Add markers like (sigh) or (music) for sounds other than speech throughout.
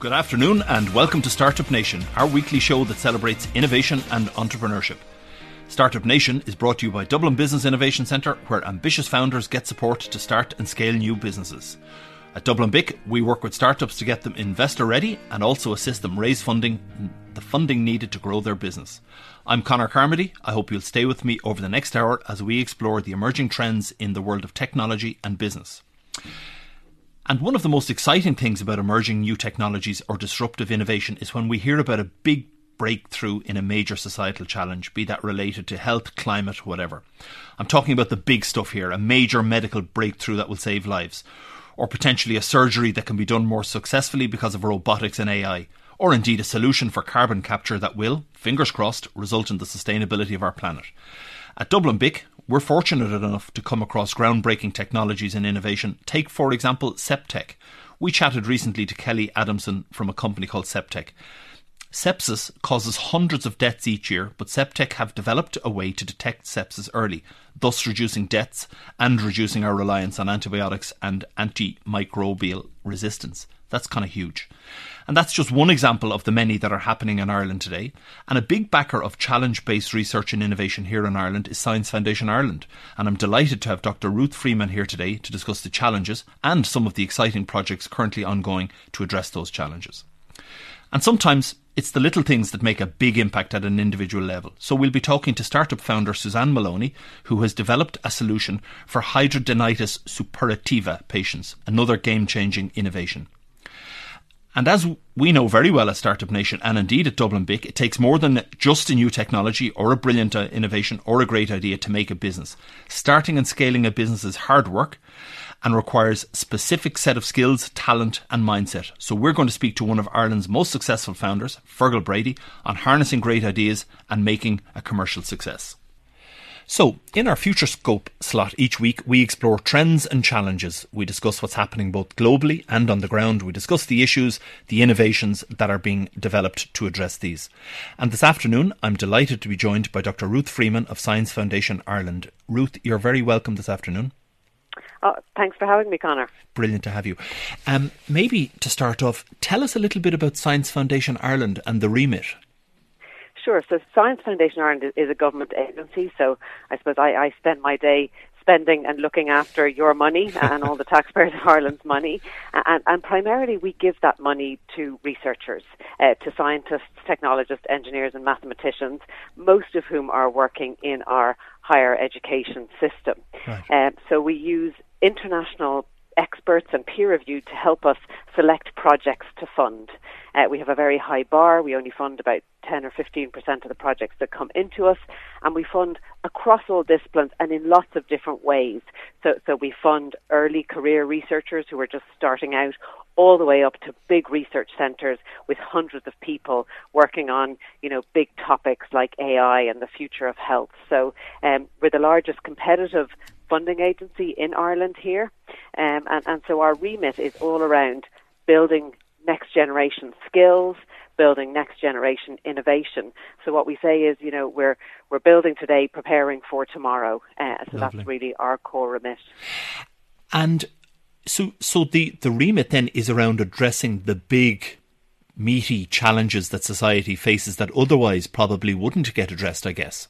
Good afternoon and welcome to Startup Nation, our weekly show that celebrates innovation and entrepreneurship. Startup Nation is brought to you by Dublin Business Innovation Centre, where ambitious founders get support to start and scale new businesses. At Dublin BIC, we work with startups to get them investor ready and also assist them raise funding, the funding needed to grow their business. I'm Connor Carmody. I hope you'll stay with me over the next hour as we explore the emerging trends in the world of technology and business. And one of the most exciting things about emerging new technologies or disruptive innovation is when we hear about a big breakthrough in a major societal challenge, be that related to health, climate, whatever. I'm talking about the big stuff here, a major medical breakthrough that will save lives, or potentially a surgery that can be done more successfully because of robotics and AI, or indeed a solution for carbon capture that will, fingers crossed, result in the sustainability of our planet. At Dublin BIC, we're fortunate enough to come across groundbreaking technologies and innovation. Take, for example, Septec. We chatted recently to Kelly Adamson from a company called Septec. Sepsis causes hundreds of deaths each year, but Septec have developed a way to detect sepsis early, thus reducing deaths and reducing our reliance on antibiotics and antimicrobial resistance. That's kind of huge. And that's just one example of the many that are happening in Ireland today. And a big backer of challenge based research and innovation here in Ireland is Science Foundation Ireland. And I'm delighted to have Dr. Ruth Freeman here today to discuss the challenges and some of the exciting projects currently ongoing to address those challenges. And sometimes it's the little things that make a big impact at an individual level. So we'll be talking to startup founder Suzanne Moloney, who has developed a solution for hidradenitis suppurativa patients, another game changing innovation. And as we know very well at Startup Nation and indeed at Dublin BIC, it takes more than just a new technology or a brilliant uh, innovation or a great idea to make a business. Starting and scaling a business is hard work and requires specific set of skills, talent and mindset. So we're going to speak to one of Ireland's most successful founders, Feargal Brady, on harnessing great ideas and making a commercial success. So, in our Future Scope slot each week, we explore trends and challenges. We discuss what's happening both globally and on the ground. We discuss the issues, the innovations that are being developed to address these. And this afternoon, I'm delighted to be joined by Dr. Ruth Freeman of Science Foundation Ireland. Ruth, you're very welcome this afternoon. Oh, thanks for having me, Conor. Brilliant to have you. Um, maybe to start off, tell us a little bit about Science Foundation Ireland and the remit. Sure. So Science Foundation Ireland is a government agency. So I suppose I, I spend my day spending and looking after your money and all the (laughs) taxpayers of Ireland's money. And, and primarily, we give that money to researchers, uh, to scientists, technologists, engineers, and mathematicians, most of whom are working in our higher education system. Right. Um, so we use international experts and peer reviewed to help us select projects to fund. Uh, we have a very high bar. We only fund about 10 or 15% of the projects that come into us, and we fund across all disciplines and in lots of different ways. So, so we fund early career researchers who are just starting out, all the way up to big research centres with hundreds of people working on, you know, big topics like AI and the future of health. So um, we're the largest competitive funding agency in Ireland here, um, and, and so our remit is all around building next generation skills, building next generation innovation. So what we say is, you know, we're we're building today, preparing for tomorrow. Uh, so Lovely. that's really our core remit. And so, so the the remit then is around addressing the big, meaty challenges that society faces that otherwise probably wouldn't get addressed. I guess.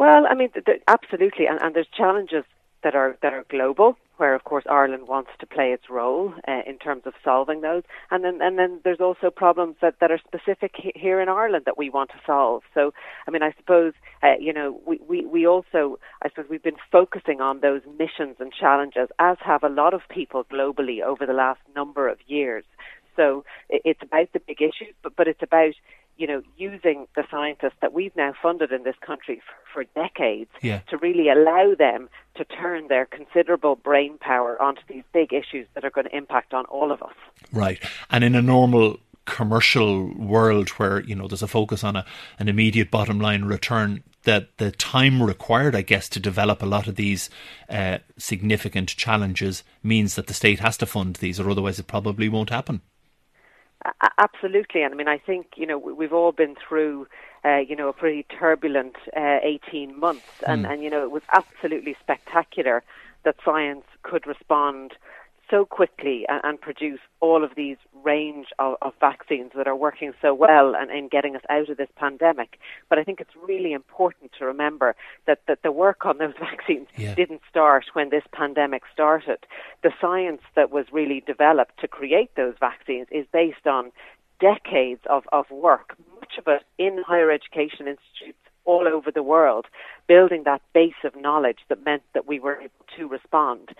Well, I mean, absolutely, and, and there's challenges that are that are global, where of course Ireland wants to play its role uh, in terms of solving those, and then and then there's also problems that, that are specific he- here in Ireland that we want to solve. So, I mean, I suppose uh, you know we, we we also I suppose we've been focusing on those missions and challenges, as have a lot of people globally over the last number of years. So it's about the big issues, but but it's about you know, using the scientists that we've now funded in this country for, for decades yeah. to really allow them to turn their considerable brain power onto these big issues that are going to impact on all of us. Right. And in a normal commercial world where, you know, there's a focus on a, an immediate bottom line return, that the time required, I guess, to develop a lot of these uh, significant challenges means that the state has to fund these, or otherwise it probably won't happen. Absolutely, and I mean, I think you know we've all been through, uh, you know, a pretty turbulent uh, eighteen months, and mm. and you know it was absolutely spectacular that science could respond so quickly and, and produce all of these range of, of, vaccines that are working so well and in getting us out of this pandemic. But I think it's really important to remember that, that the work on those (laughs) vaccines yeah. didn't start when this pandemic started. The science that was really developed to create those vaccines is based on decades of, of work, much of it in higher education institutes all over the world, building that base of knowledge that meant that we were able to respond.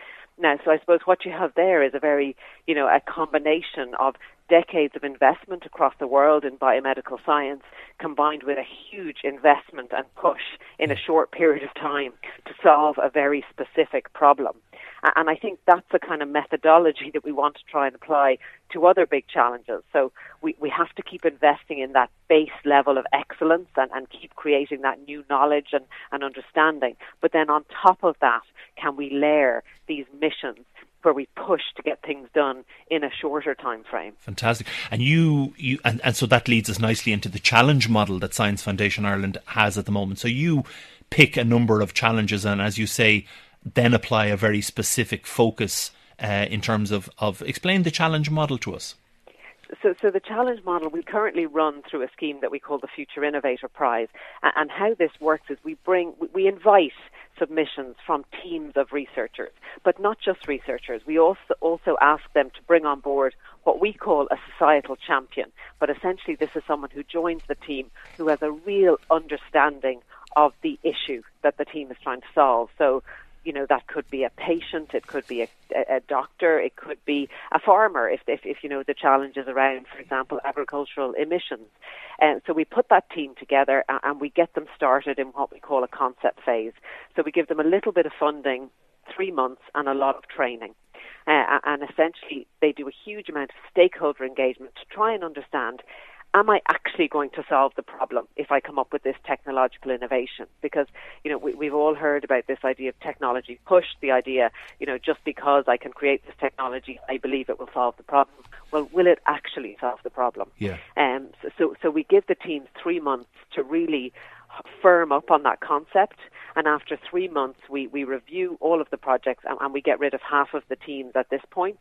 Now, so I suppose what you have there is a very, you know, a combination of decades of investment across the world in biomedical science combined with a huge investment and push in a mm. short period of time to solve a very specific problem. And I think that's the kind of methodology that we want to try and apply to other big challenges. So we, we have to keep investing in that base level of excellence and, and keep creating that new knowledge and, and understanding. But then on top of that, can we layer these missions where we push to get things done in a shorter time frame. Fantastic. And you, you and, and so that leads us nicely into the challenge model that Science Foundation Ireland has at the moment. So you pick a number of challenges and as you say, then apply a very specific focus uh, in terms of, of explain the challenge model to us. So, so the challenge model we currently run through a scheme that we call the Future Innovator Prize, and how this works is we bring we invite submissions from teams of researchers, but not just researchers. We also also ask them to bring on board what we call a societal champion. But essentially, this is someone who joins the team who has a real understanding of the issue that the team is trying to solve. So you know that could be a patient, it could be a, a doctor, it could be a farmer. If, if, if you know the challenges around, for example, agricultural emissions, and so we put that team together and, and we get them started in what we call a concept phase. So we give them a little bit of funding, three months, and a lot of training. Uh, and essentially, they do a huge amount of stakeholder engagement to try and understand am I actually going to solve the problem if I come up with this technological innovation? Because, you know, we, have all heard about this idea of technology push, the idea, you know, just because I can create this technology, I believe it will solve the problem. Well, will it actually solve the problem? Yeah. Um, so, so, so we give the teams three months to really firm up on that concept. And after three months, we, we review all of the projects and, and, we get rid of half of the teams at this point.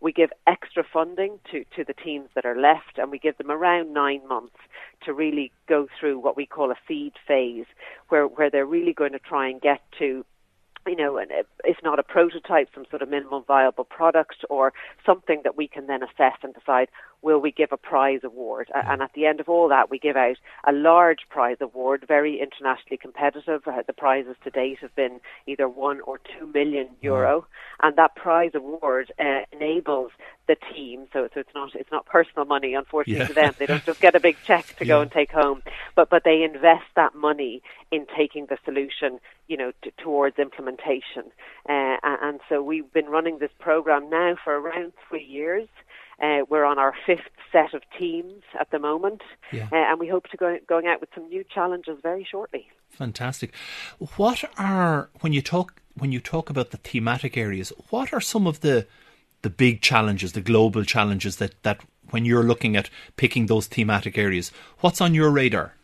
We give extra funding to, to the teams that are left and we give them around nine months to really go through what we call a seed phase where, where they're really going to try and get to you know, if not a prototype, some sort of minimum viable product or something that we can then assess and decide will we give a prize award. And at the end of all that, we give out a large prize award, very internationally competitive. Uh, the prizes to date have been either one or two million euro, and that prize award uh, enables the team. So, so it's not it's not personal money, unfortunately, yeah. to them. They don't just get a big check to yeah. go and take home, but but they invest that money in taking the solution, you know, t- towards implementation. Uh, and so we've been running this program now for around three years. Uh, we're on our fifth set of teams at the moment, yeah. uh, and we hope to go going out with some new challenges very shortly. Fantastic. What are when you talk when you talk about the thematic areas? What are some of the the big challenges, the global challenges that that when you're looking at picking those thematic areas? What's on your radar?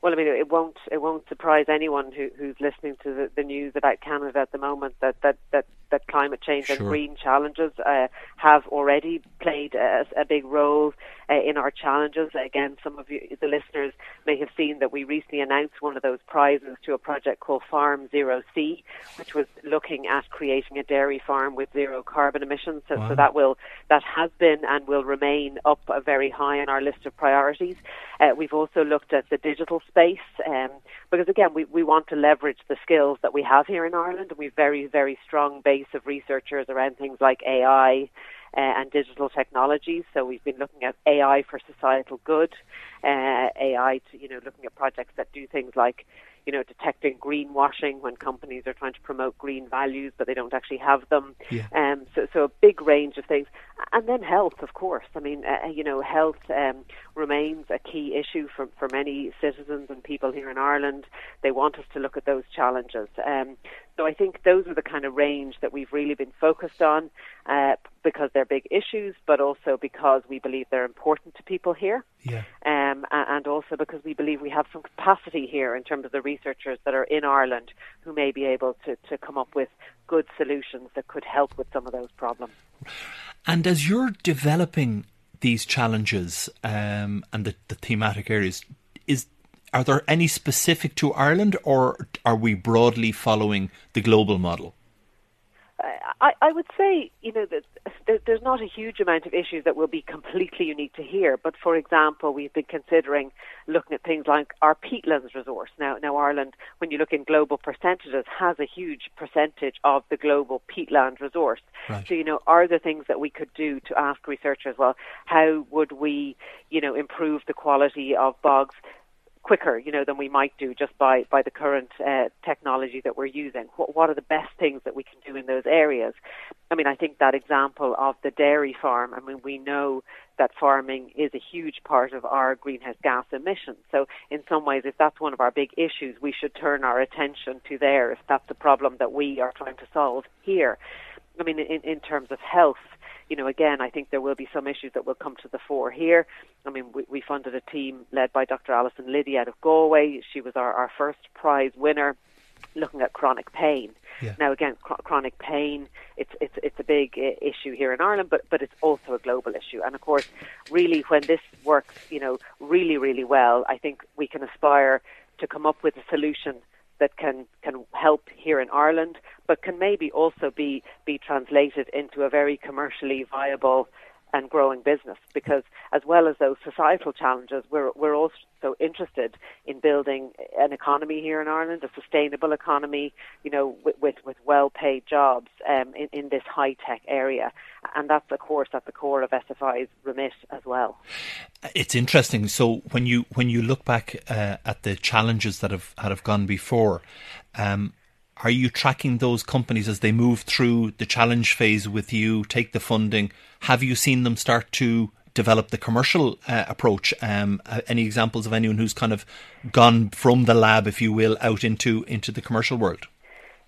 Well, I mean, it won't it won't surprise anyone who, who's listening to the, the news about Canada at the moment that that that that climate change sure. and green challenges uh, have already played a, a big role uh, in our challenges. Again, some of you, the listeners may have seen that we recently announced one of those prizes to a project called Farm Zero C, which was looking at creating a dairy farm with zero carbon emissions. So, wow. so that will that has been and will remain up very high on our list of priorities. Uh, we've also looked at the digital space um, because again, we, we want to leverage the skills that we have here in Ireland, and we've very very strong base of researchers around things like AI uh, and digital technologies. So we've been looking at AI for societal good, uh, AI, to, you know, looking at projects that do things like you know, detecting greenwashing when companies are trying to promote green values but they don't actually have them. Yeah. Um, so, so a big range of things, and then health, of course. I mean, uh, you know, health um, remains a key issue for for many citizens and people here in Ireland. They want us to look at those challenges. Um, so I think those are the kind of range that we've really been focused on uh, because they're big issues, but also because we believe they're important to people here. Yeah. Um, and also because we believe we have some capacity here in terms of the researchers that are in Ireland who may be able to, to come up with good solutions that could help with some of those problems. And as you're developing these challenges um, and the, the thematic areas, is are there any specific to Ireland, or are we broadly following the global model? I, I would say, you know, that there's not a huge amount of issues that will be completely unique to here. But for example, we've been considering looking at things like our peatlands resource. Now, now Ireland, when you look in global percentages, has a huge percentage of the global peatland resource. Right. So, you know, are there things that we could do to ask researchers, well, how would we, you know, improve the quality of bogs? Quicker, you know, than we might do just by, by the current uh, technology that we're using. What, what are the best things that we can do in those areas? I mean, I think that example of the dairy farm, I mean, we know that farming is a huge part of our greenhouse gas emissions. So, in some ways, if that's one of our big issues, we should turn our attention to there if that's the problem that we are trying to solve here. I mean, in, in terms of health, you know, again, I think there will be some issues that will come to the fore here. I mean, we, we funded a team led by Dr. Alison Liddy out of Galway. She was our, our first prize winner looking at chronic pain. Yeah. Now, again, cr- chronic pain, it's, it's, it's a big uh, issue here in Ireland, but, but it's also a global issue. And of course, really, when this works, you know, really, really well, I think we can aspire to come up with a solution that can can help here in Ireland, but can maybe also be be translated into a very commercially viable and growing business because as well as those societal challenges we're we're also interested in building an economy here in Ireland a sustainable economy you know with with, with well paid jobs um, in, in this high tech area. And that's of course at the core of SFI's remit as well. It's interesting. So when you when you look back uh, at the challenges that have have gone before um, are you tracking those companies as they move through the challenge phase with you, take the funding? Have you seen them start to develop the commercial uh, approach? Um, uh, any examples of anyone who's kind of gone from the lab, if you will, out into into the commercial world?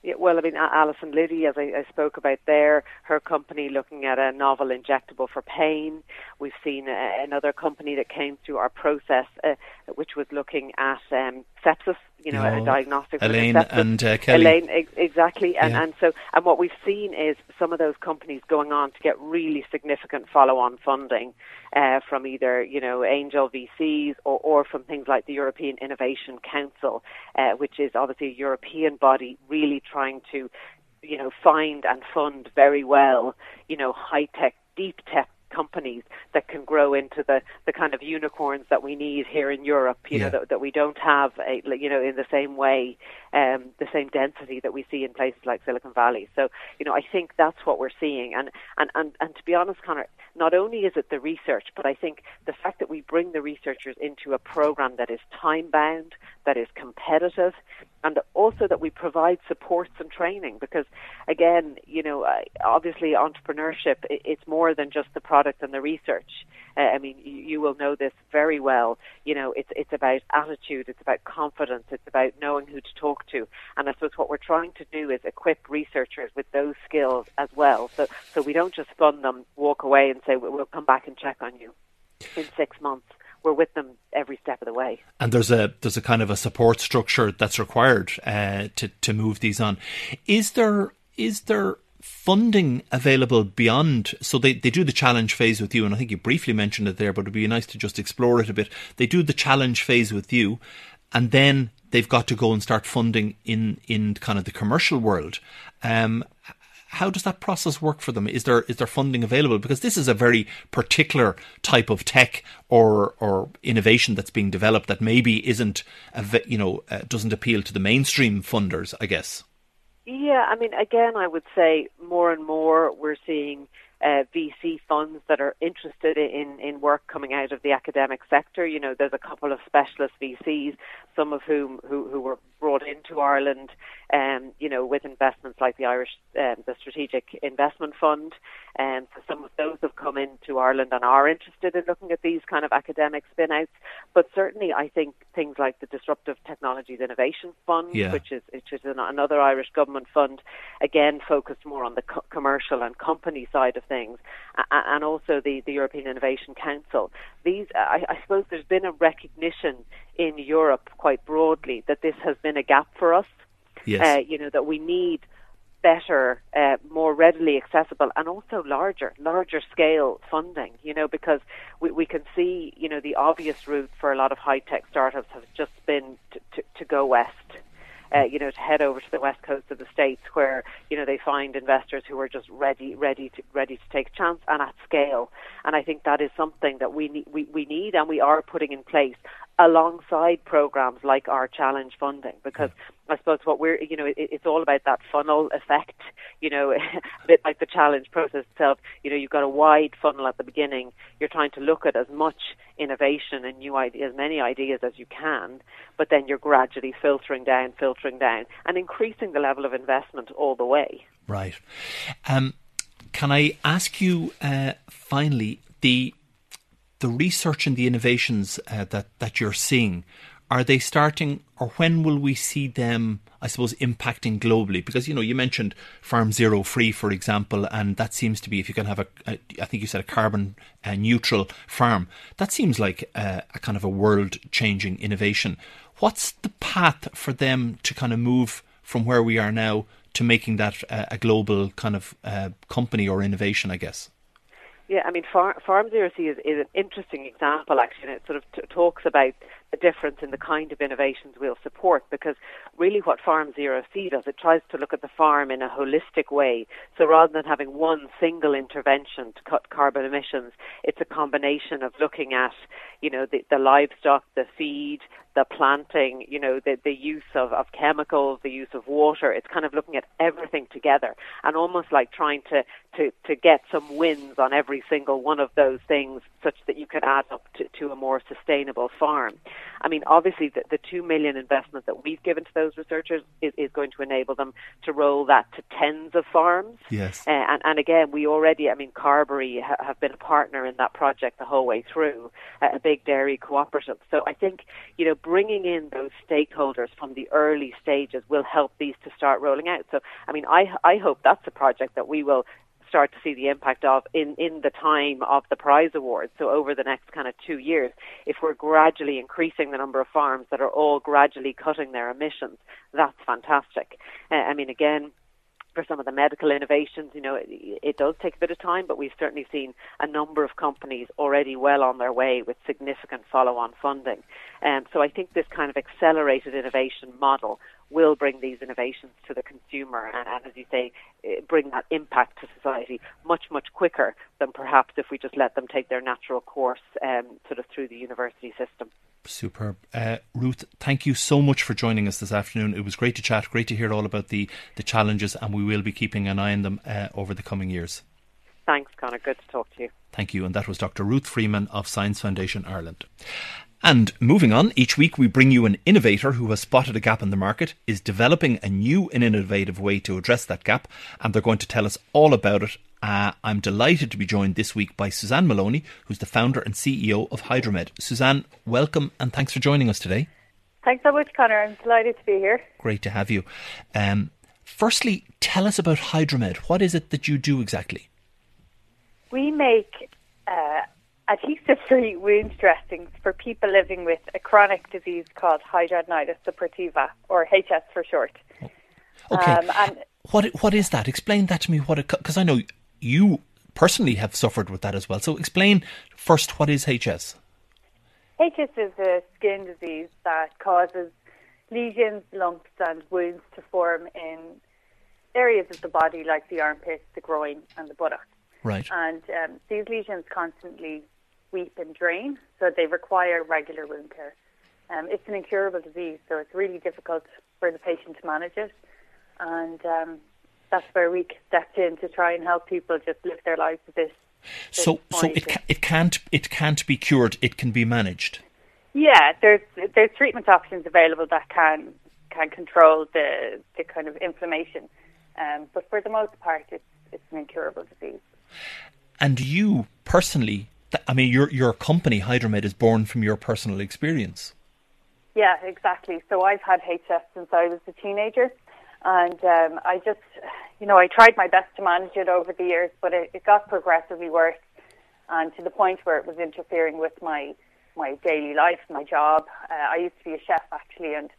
Yeah, well, I mean, Alison Liddy, as I, I, spoke about there, her company looking at a novel injectable for pain. We've seen uh, another company that came through our process, uh, which was looking at um, sepsis you know, a diagnostic. Elaine and uh, Kelly. Elaine, ex- exactly. And, yeah. and so, and what we've seen is some of those companies going on to get really significant follow-on funding uh, from either, you know, angel VCs or, or from things like the European Innovation Council, uh, which is obviously a European body really trying to, you know, find and fund very well, you know, high-tech, deep tech companies that can grow into the, the kind of unicorns that we need here in Europe, you yeah. know, that, that we don't have, a, you know, in the same way, um, the same density that we see in places like Silicon Valley. So, you know, I think that's what we're seeing. And, and, and, and to be honest, Conor, not only is it the research, but I think the fact that we bring the researchers into a program that is time bound, that is competitive, and also that we provide supports and training because again you know obviously entrepreneurship it's more than just the product and the research. Uh, i mean you will know this very well. You know it's it's about attitude it's about confidence it's about knowing who to talk to. And i suppose what we're trying to do is equip researchers with those skills as well. So so we don't just fund them walk away and say we'll come back and check on you in 6 months we're with them every step of the way. And there's a there's a kind of a support structure that's required uh, to to move these on. Is there is there funding available beyond so they, they do the challenge phase with you and I think you briefly mentioned it there but it'd be nice to just explore it a bit. They do the challenge phase with you and then they've got to go and start funding in in kind of the commercial world. Um, how does that process work for them? Is there is there funding available? Because this is a very particular type of tech or or innovation that's being developed that maybe isn't you know uh, doesn't appeal to the mainstream funders. I guess. Yeah, I mean, again, I would say more and more we're seeing uh, VC funds that are interested in, in work coming out of the academic sector. You know, there's a couple of specialist VCs, some of whom who, who were brought into Ireland um, you know, with investments like the Irish, um, the Strategic Investment Fund. And um, so some of those have come into Ireland and are interested in looking at these kind of academic spin-outs. But certainly, I think things like the Disruptive Technologies Innovation Fund, yeah. which is which is another Irish government fund, again focused more on the co- commercial and company side of things, and also the, the European Innovation Council. These, I, I suppose, there's been a recognition in Europe quite broadly that this has been a gap for us. Yes. Uh, you know that we need better, uh, more readily accessible, and also larger, larger scale funding. You know, because we, we can see, you know, the obvious route for a lot of high tech startups has just been to, to, to go west uh, you know, to head over to the west coast of the states, where you know they find investors who are just ready, ready to ready to take a chance and at scale. And I think that is something that we need, we, we need, and we are putting in place alongside programs like our challenge funding because I suppose what we're you know it, it's all about that funnel effect you know (laughs) a bit like the challenge process itself. You know you've got a wide funnel at the beginning. You're trying to look at as much innovation and new ideas as many ideas as you can but then you're gradually filtering down filtering down and increasing the level of investment all the way. Right. Um, can I ask you uh, finally the the research and the innovations uh, that that you're seeing are they starting or when will we see them i suppose impacting globally? Because you know you mentioned Farm Zero C for example and that seems to be if you can have a, a I think you said a carbon uh, neutral farm that seems like a, a kind of a world changing innovation. What's the path for them to kind of move from where we are now to making that uh, a global kind of uh, company or innovation i guess yeah, I mean, Far- Farm Zero C is, is an interesting example, actually, and it sort of t- talks about the difference in the kind of innovations we'll support because really what Farm Zero C does, it tries to look at the farm in a holistic way. So rather than having one single intervention to cut carbon emissions, it's a combination of looking at, you know, the, the livestock, the feed, the planting, you know, the, the use of, of chemicals, the use of water. It's kind of looking at everything together and almost like trying to, to, to get some wins on every single one of those things such that you can add up to, to a more sustainable farm. I mean, obviously, the, the two million investment that we've given to those researchers is, is going to enable them to roll that to tens of farms. Yes. Uh, and, and again, we already, I mean, Carbery ha- have been a partner in that project the whole way through, uh, a big dairy cooperative. So I think, you know, bringing in those stakeholders from the early stages will help these to start rolling out. So, I mean, I, I hope that's a project that we will start to see the impact of in, in the time of the prize awards. So over the next kind of two years, if we're gradually increasing the number of farms that are all gradually cutting their emissions, that's fantastic. Uh, I mean, again, for some of the medical innovations, you know, it, it, does take a bit of time, but we've certainly seen a number of companies already well on their way with significant follow-on funding. Um, so I think this kind of accelerated innovation model will bring these innovations to the consumer and, and, as you say, eh, bring that impact to society much, much quicker than perhaps if we just let them take their natural course um, sort of through the university system. Superb. Uh, Ruth, thank you so much for joining us this afternoon. It was great to chat, great to hear all about the, the challenges, and we will be keeping an eye on them uh, over the coming years. Thanks, Connor. Good to talk to you. Thank you. And that was Dr. Ruth Freeman of Science Foundation Ireland. And moving on, each week we bring you an innovator who has spotted a gap in the market, is developing a new and innovative way to address that gap, and they're going to tell us all about it. Uh, I'm delighted to be joined this week by Suzanne Moloney, who's the founder and CEO of Hidramed. Suzanne, welcome and thanks for joining us today. Thanks so much, Connor. I'm delighted to be here. Great to have you. Um, firstly, tell us about Hidramed. What is it that you do exactly? We make uh, adhesive-free wound dressings for people living with a chronic disease called hidradenitis suppurativa, or HS for short. Okay. Um, and what what is that? Explain that to me. What because I know you personally have suffered with that as well. So explain first what is HS. HS is a skin disease that causes lesions, lumps, and wounds to form in areas of the body like the armpits, the groin, and the buttocks. Right. And um, these lesions constantly weep and drain, so they require regular wound care. Um, it's an incurable disease, so it's really difficult for the patient to manage it, and um, that's where we stepped in to try and help people just live their lives with this. So, so it ca- it can't it can't be cured. It can be managed. Yeah, there's there's treatment options available that can can control the the kind of inflammation, um, but for the most part, it's it's an incurable disease. And you personally I mean, your your company Hidramed is born from your personal experience. Yeah, exactly. So I've had HS since I was a teenager, And um, I just, you know, I tried my best to manage it over the years, but it, it got progressively worse, and to the point where it was interfering with my my daily life, my job. Uh, I used to be a chef actually, and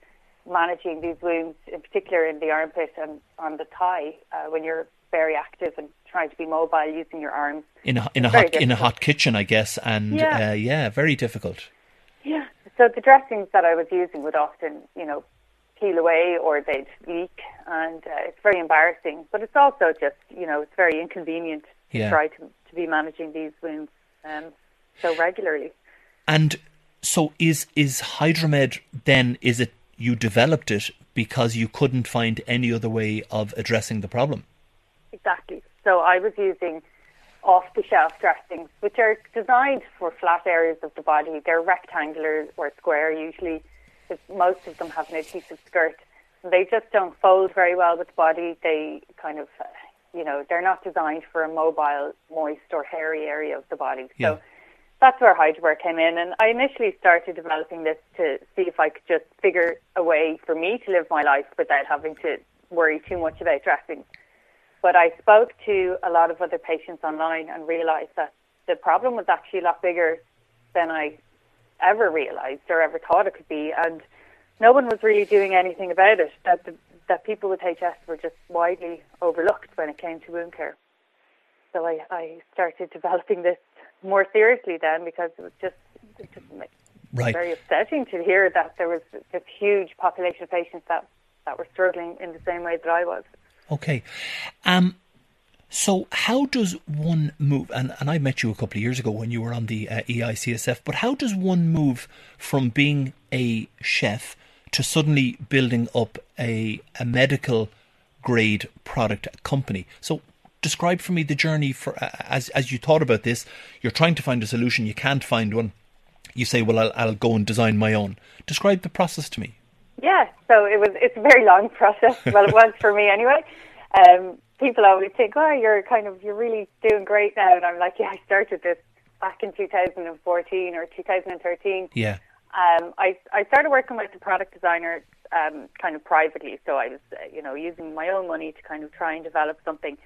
managing these wounds, in particular in the armpit and on the thigh, uh, when you're very active and trying to be mobile using your arms. In a, in a hot difficult. in a hot kitchen, I guess, and yeah. Uh, yeah, very difficult. Yeah. So the dressings that I was using would often, you know, peel away or they'd leak, and uh, it's very embarrassing. But it's also just, you know, it's very inconvenient to try to to be managing these wounds um, so regularly. And so is is Hidramed then? Is it you developed it because you couldn't find any other way of addressing the problem? Exactly. So I was using off the shelf dressings, which are designed for flat areas of the body. They're rectangular or square usually. Most of them have an adhesive skirt. They just don't fold very well with the body. They kind of, you know, they're not designed for a mobile, moist or hairy area of the body. Yeah. So that's where HidraWear came in. And I initially started developing this to see if I could just figure a way for me to live my life without having to worry too much about dressing. But I spoke to a lot of other patients online and realized that the problem was actually a lot bigger than I ever realized or ever thought it could be. And no one was really doing anything about it. That the, that people with HS were just widely overlooked when it came to wound care. So I, I started developing this more seriously then because it was just, it just right. very upsetting to hear that there was this huge population of patients that, that were struggling in the same way that I was. Okay. Um, so how does one move, and, and I met you a couple of years ago when you were on the uh, EICSF, but how does one move from being a chef to suddenly building up a, a medical grade product company? So describe for me the journey for uh, as as you thought about this. You're trying to find a solution, you can't find one. You say, "Well, I'll, I'll go and design my own." Describe the process to me. Yeah, so it was. It's a very long (laughs) process. well, it was for me anyway. Um, people always think, "Oh, you're kind of you're really doing great now," and I'm like, "Yeah, I started this back in 2014 or 2013." Yeah. Um, I I started working with the product designer um, kind of privately, so I was uh, you know using my own money to kind of try and develop something,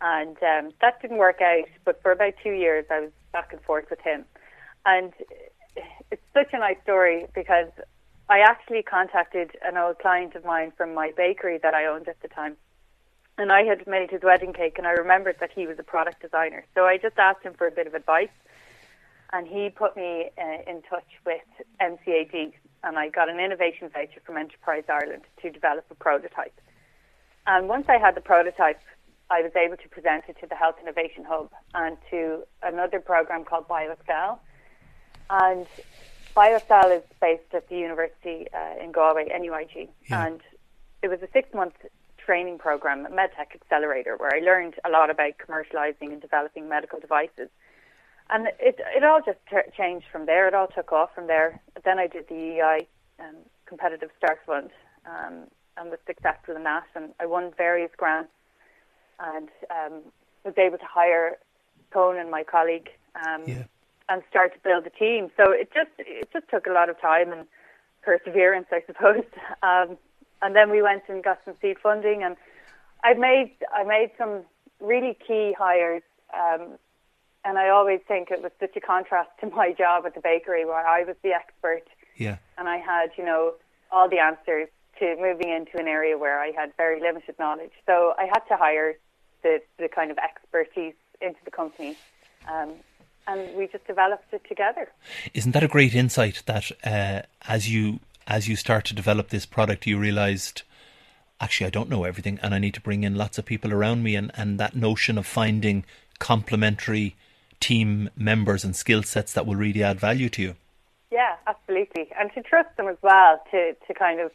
and um, that didn't work out. But for about two years, I was back and forth with him, and it's such a nice story because I actually contacted an old client of mine from my bakery that I owned at the time. And I had made his wedding cake, and I remembered that he was a product designer. So I just asked him for a bit of advice, and he put me uh, in touch with NCAD, and I got an innovation voucher from Enterprise Ireland to develop a prototype. And once I had the prototype, I was able to present it to the Health Innovation Hub and to another program called BioExcel. And BioExcel is based at the university uh, in Galway, NUIG, Yeah. and it was a six-month training program, a MedTech accelerator, where I learned a lot about commercializing and developing medical devices. And it it all just t- changed from there. It all took off from there. Then I did the EI um, competitive start fund um, and was successful in that. And I won various grants and um, was able to hire Conan, my colleague, um, Yeah. and start to build a team. So it just it just took a lot of time and perseverance, I suppose. (laughs) Um, and then we went and got some seed funding, and I made I made some really key hires. Um, and I always think it was such a contrast to (laughs) my job at the bakery, where I was the expert Yeah. and I had, you know, all the answers to moving into an area where I had very limited knowledge. So I had to hire the, the kind of expertise into the company. Um, and we just developed it together. Isn't that a great insight that uh, as you as you start to develop this product, you realized actually I don't know everything, and I need to bring in lots of people around me, and, and that notion of finding complementary team members and skill sets that will really add value to you. Yeah, absolutely. And to trust them as well to, to kind of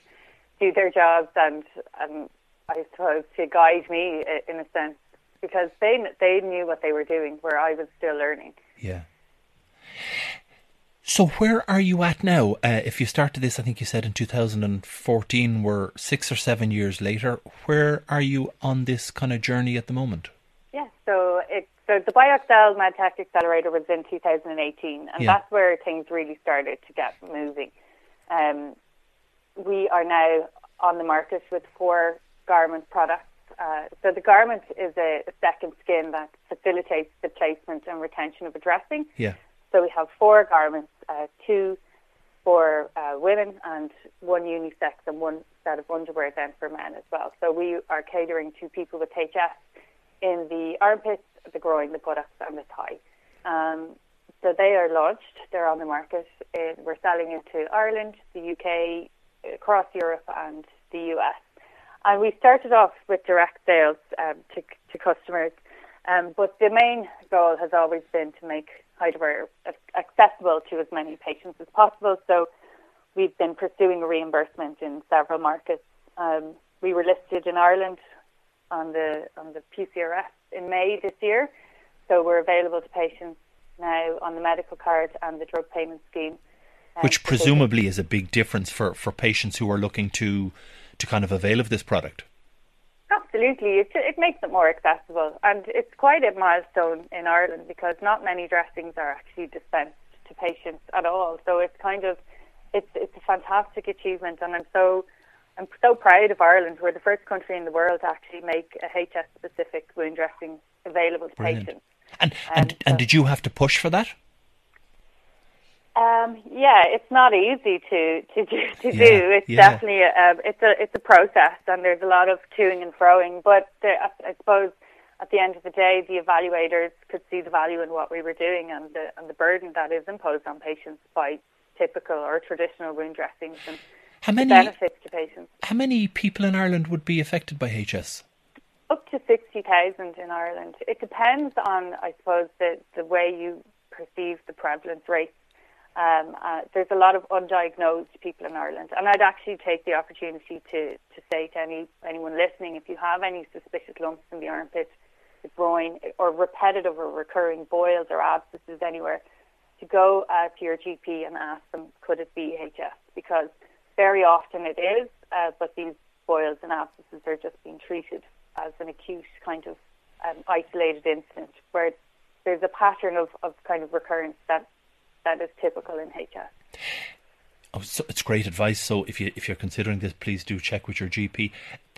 do their jobs and, and I suppose to guide me in a sense because they they knew what they were doing where I was still learning. Yeah. So where are you at now? Uh, if you started this, I think you said in 2014, we're six or seven years later. Where are you on this kind of journey at the moment? Yeah, so it so the BioExcel MedTech Accelerator was in 2018, and Yeah. that's where things really started to get moving. Um, we are now on the market with four garment products. Uh, so the garment is a, a, second skin that facilitates the placement and retention of a dressing. Yeah. So we have four garments, uh, two for uh, women and one unisex and one set of underwear then for men as well. So we are catering to people with HS in the armpits, the groin, the buttocks and the thigh. Um, so they are launched, they're on the market. we're selling into Ireland, the UK, across Europe and the US. And we started off with direct sales um, to, to customers, um, but the main goal has always been to make HidraWear accessible to as many patients as possible. So we've been pursuing reimbursement in several markets. Um, we were listed in Ireland on the on the PCRS in May this year, so we're available to patients now on the medical card and the drug payment scheme. Which presumably is a big difference for, for patients who are looking to to kind of avail of this product. Absolutely, it, it makes it more accessible, and it's quite a milestone in Ireland because not many dressings are actually dispensed to patients at all. So it's kind of it's it's a fantastic achievement, and I'm so I'm so proud of Ireland. We're the first country in the world to actually make a HS specific wound dressing available to Brilliant. patients. And and, um, and did you have to push for that? Um, yeah, it's not easy to to do. To yeah, do. It's yeah. definitely a, it's a it's a process, and there's a lot of toing and froing. But the, I suppose at the end of the day, the evaluators could see the value in what we were doing and the and the burden that is imposed on patients by typical or traditional wound dressings and how many benefits to patients. How many people in Ireland would be affected by HS? Up to sixty thousand in Ireland. It depends on, I suppose, the the way you perceive the prevalence rate um, uh, there's a lot of undiagnosed people in Ireland, and I'd actually take the opportunity to, to say to any anyone listening, if you have any suspicious lumps in the armpit, the groin, or repetitive or recurring boils or abscesses anywhere, to go uh, to your GP and ask them, could it be HS? Because very often it is, uh, but these boils and abscesses are just being treated as an acute kind of um, isolated incident where there's a pattern of, of kind of recurrence that that is typical in HS. Oh, so it's great advice. So if you if you're considering this, please do check with your GP.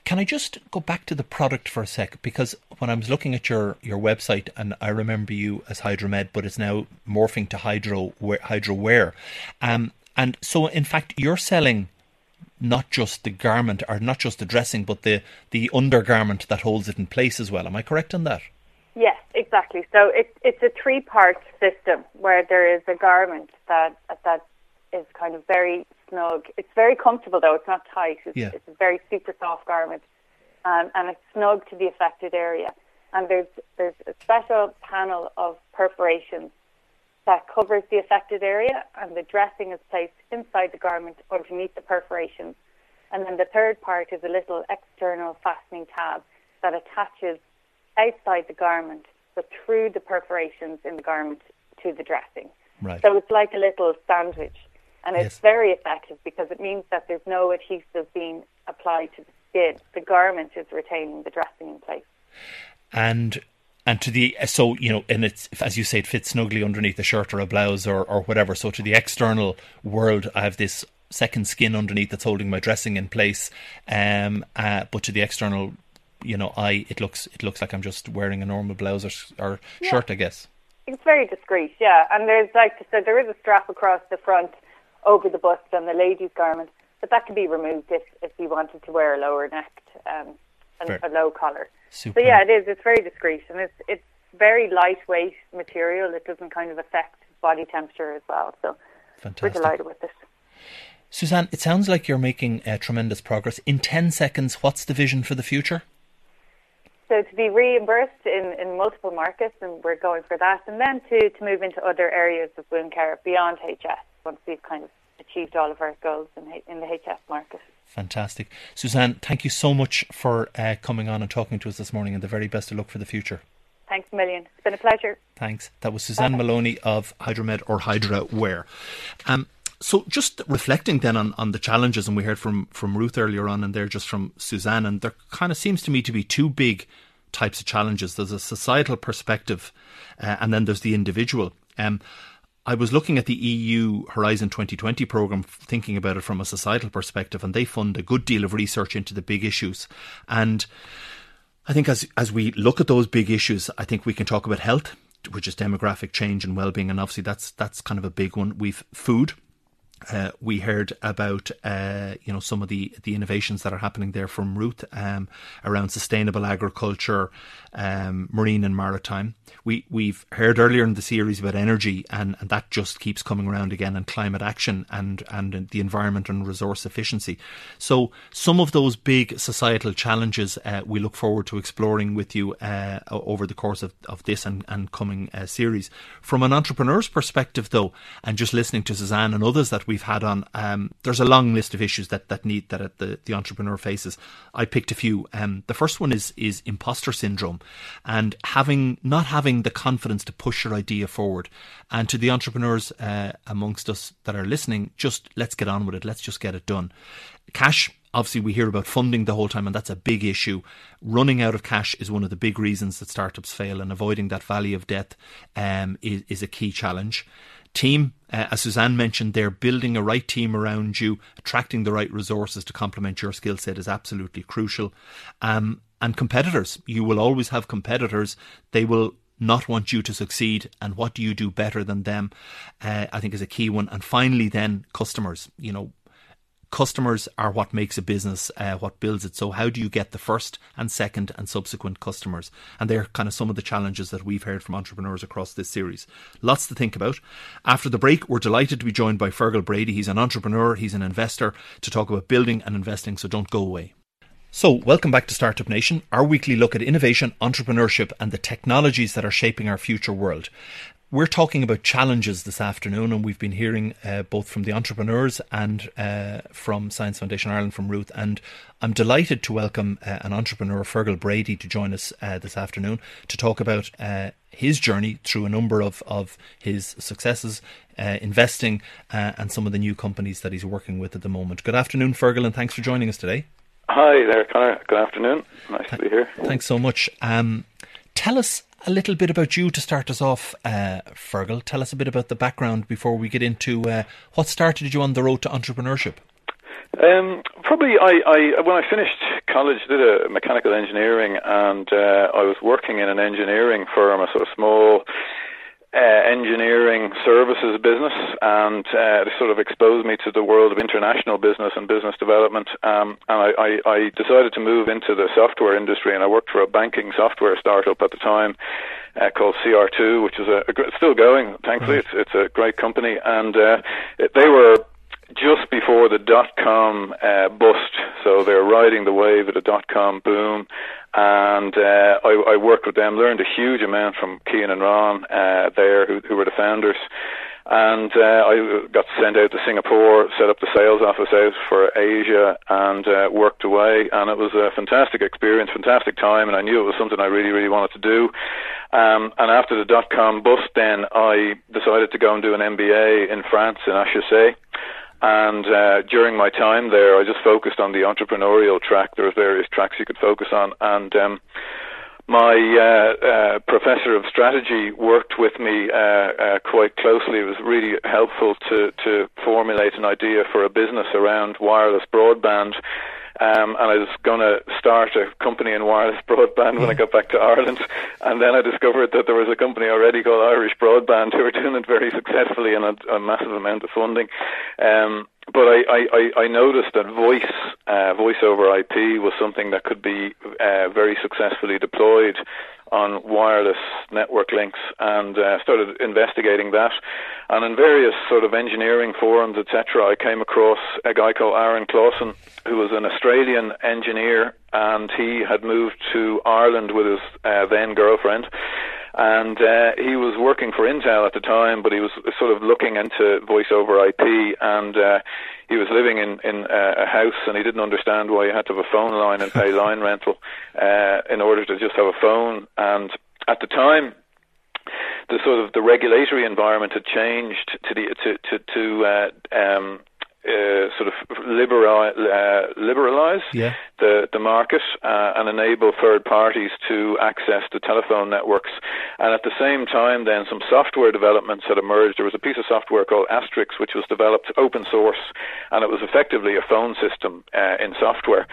Can I just go back to the product for a sec? Because when I was looking at your, your website, and I remember you as Hidramed, but it's now morphing to Hydro HidraWear, um, and so in fact you're selling not just the garment or not just the dressing, but the the undergarment that holds it in place as well. Am I correct on that? Yes, exactly. So it, it's a three-part system where there is a garment that that is kind of very snug. It's very comfortable though; it's not tight. It's, yeah. it's a very super soft garment, um, and it's snug to the affected area. And there's there's a special panel of perforations that covers the affected area, and the dressing is placed inside the garment underneath the perforations. And then the third part is a little external fastening tab that attaches outside the garment, but through the perforations in the garment to the dressing. Right. So it's like a little sandwich. And it's Yes. very effective because it means that there's no adhesive being applied to the skin. The garment is retaining the dressing in place. and and to the so you know and it's as you say it fits snugly underneath a shirt or a blouse or or whatever so to the external world i have this second skin underneath that's holding my dressing in place um uh, but to the external you know eye it looks it looks like i'm just wearing a normal blouse or, or Yeah. shirt i guess It's very discreet, yeah. And there's like so there is a strap across the front over the bust on the lady's garment, but that can be removed if if you wanted to wear a lower necked um, and Fair. a low collar. super So yeah, it is. It's very discreet and it's it's very lightweight material. It doesn't kind of affect body temperature as well. So we're delighted with it. suzanne it sounds like you're making uh, tremendous progress in 10 seconds what's the vision for the future So to be reimbursed in, in multiple markets, and we're going for that, and then to, to move into other areas of wound care beyond HS once we've kind of achieved all of our goals in, in the HS market. fantastic suzanne thank you so much for uh, coming on and talking to us this morning and the very best of luck for the future Thanks a million. It's been a pleasure. Thanks. That was Suzanne Moloney of Hidramed or HidraWear. Um, so just reflecting then on, on the challenges, and we heard from, from Ruth earlier on and there just from Suzanne, and there kind of seems to me to be two big types of challenges. There's a societal perspective, uh, and then there's the individual. Um, I was looking at the EU Horizon 2020 program, thinking about it from a societal perspective, and they fund a good deal of research into the big issues. And I think as as we look at those big issues, I think we can talk about health, which is demographic change and well-being, and obviously that's that's kind of a big one. We've food, uh, we heard about uh, you know some of the the innovations that are happening there from Ruth um, around sustainable agriculture, um, marine and maritime. We we've heard earlier in the series about energy, and, and that just keeps coming around again, and climate action and and the environment and resource efficiency. So some of those big societal challenges uh, we look forward to exploring with you uh, over the course of, of this and, and coming uh, series. From an entrepreneur's perspective, though, and just listening to Suzanne and others that we've had on, um, there's a long list of issues that, that need that the, the entrepreneur faces. I picked a few. Um, the first one is is imposter syndrome, and having not having the confidence to push your idea forward. And to the entrepreneurs uh, amongst us that are listening, just let's get on with it. Let's just get it done. Cash obviously we hear about funding the whole time and that's a big issue running out of cash is one of the big reasons that startups fail and avoiding that valley of death um, is, is a key challenge team. Uh, as Suzanne mentioned, they're building a right team around you, attracting the right resources to complement your skill set is absolutely crucial. Um, and competitors, you will always have competitors. They will not want you to succeed. And what do you do better than them? Uh, i think is a key one. And finally then customers. You know customers are what makes a business, uh, what builds it. So, how do you get the first and second and subsequent customers? And they're kind of some of the challenges that we've heard from entrepreneurs across this series. Lots to think about. After the break, we're delighted to be joined by Feargal Brady. He's an entrepreneur, he's an investor to talk about building and investing. So, don't go away. So, welcome back to Startup Nation, our weekly look at innovation, entrepreneurship, and the technologies that are shaping our future world. We're talking about challenges this afternoon, and we've been hearing uh, both from the entrepreneurs and uh, from Science Foundation Ireland, from Ruth. And I'm delighted to welcome uh, an entrepreneur, Feargal Brady, to join us uh, this afternoon to talk about uh, his journey through a number of, of his successes, uh, investing, and some of the new companies that he's working with at the moment. Good afternoon, Feargal, and thanks for joining us today. Hi there, Conor. Good afternoon. Nice Th- to be here. Thanks so much. Um, tell us a little bit about you to start us off, uh, Feargal. Tell us a bit about the background before we get into uh, what started you on the road to entrepreneurship. Um, probably, I, I when I finished college, did a mechanical engineering, and uh, I was working in an engineering firm, a sort of small uh, engineering services business, and uh, it sort of exposed me to the world of international business and business development. Um, and I, I, I decided to move into the software industry, and I worked for a banking software startup at the time. Uh, called CR2, which is a, a, still going. Thankfully, it's it's a great company, and uh, it, they were just before the dot com uh, bust. So they're riding the wave of the dot com boom. And uh, I, I worked with them, learned a huge amount from Cian and Ron uh, there, who, who were the founders. And uh, I got sent out to Singapore, set up the sales office out for Asia, and uh, worked away. And it was a fantastic experience, fantastic time, and I knew it was something I really, really wanted to do. Um, and after the dot com bust, then I decided to go and do an MBA in France in HEC and uh, during my time there, I just focused on the entrepreneurial track. There are various tracks you could focus on, and um, my uh, uh, professor of strategy worked with me uh, uh, quite closely. It was really helpful to to formulate an idea for a business around wireless broadband um, and I was going to start a company in wireless broadband when I got back to Ireland. And then I discovered that there was a company already called Irish Broadband who were doing it very successfully and a, a massive amount of funding. Um, but I, I, I noticed that voice, uh, voice over IP was something that could be uh, very successfully deployed on wireless network links and uh, started investigating that. And in various sort of engineering forums, etc., I came across a guy called Aaron Clausen, who was an Australian engineer, and he had moved to Ireland with his uh, then girlfriend and uh, he was working for Intel at the time, but he was sort of looking into voice over IP, and uh, he was living in in uh, a house, and he didn't understand why you had to have a phone line and pay (laughs) line rental uh, in order to just have a phone. And at the time, the sort of the regulatory environment had changed to the to to to uh, um, uh, sort of liberalize, uh, liberalize yeah. the the market uh, and enable third parties to access the telephone networks. And at the same time, then some software developments had emerged. There was a piece of software called Asterisk, which was developed open source, and it was effectively a phone system uh, in software.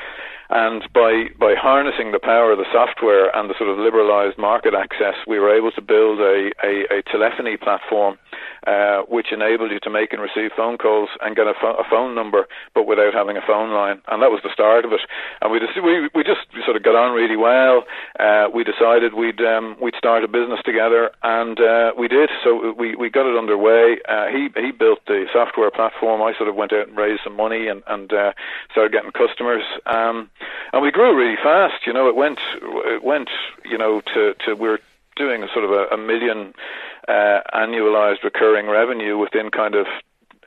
And by, by harnessing the power of the software and the sort of liberalized market access, we were able to build a, a, a telephony platform uh, which enabled you to make and receive phone calls and get a, fo- a, phone number, but without having a phone line. And that was the start of it. And we just we, we just sort of got on really well. Uh, we decided we'd um, we'd start a business together, and uh, we did. So we, we got it underway. Uh, he he built the software platform. I sort of went out and raised some money and and uh, started getting customers. Um, and we grew really fast. You know, it went it went you know to to we're doing a sort of a, a million uh, annualized recurring revenue within kind of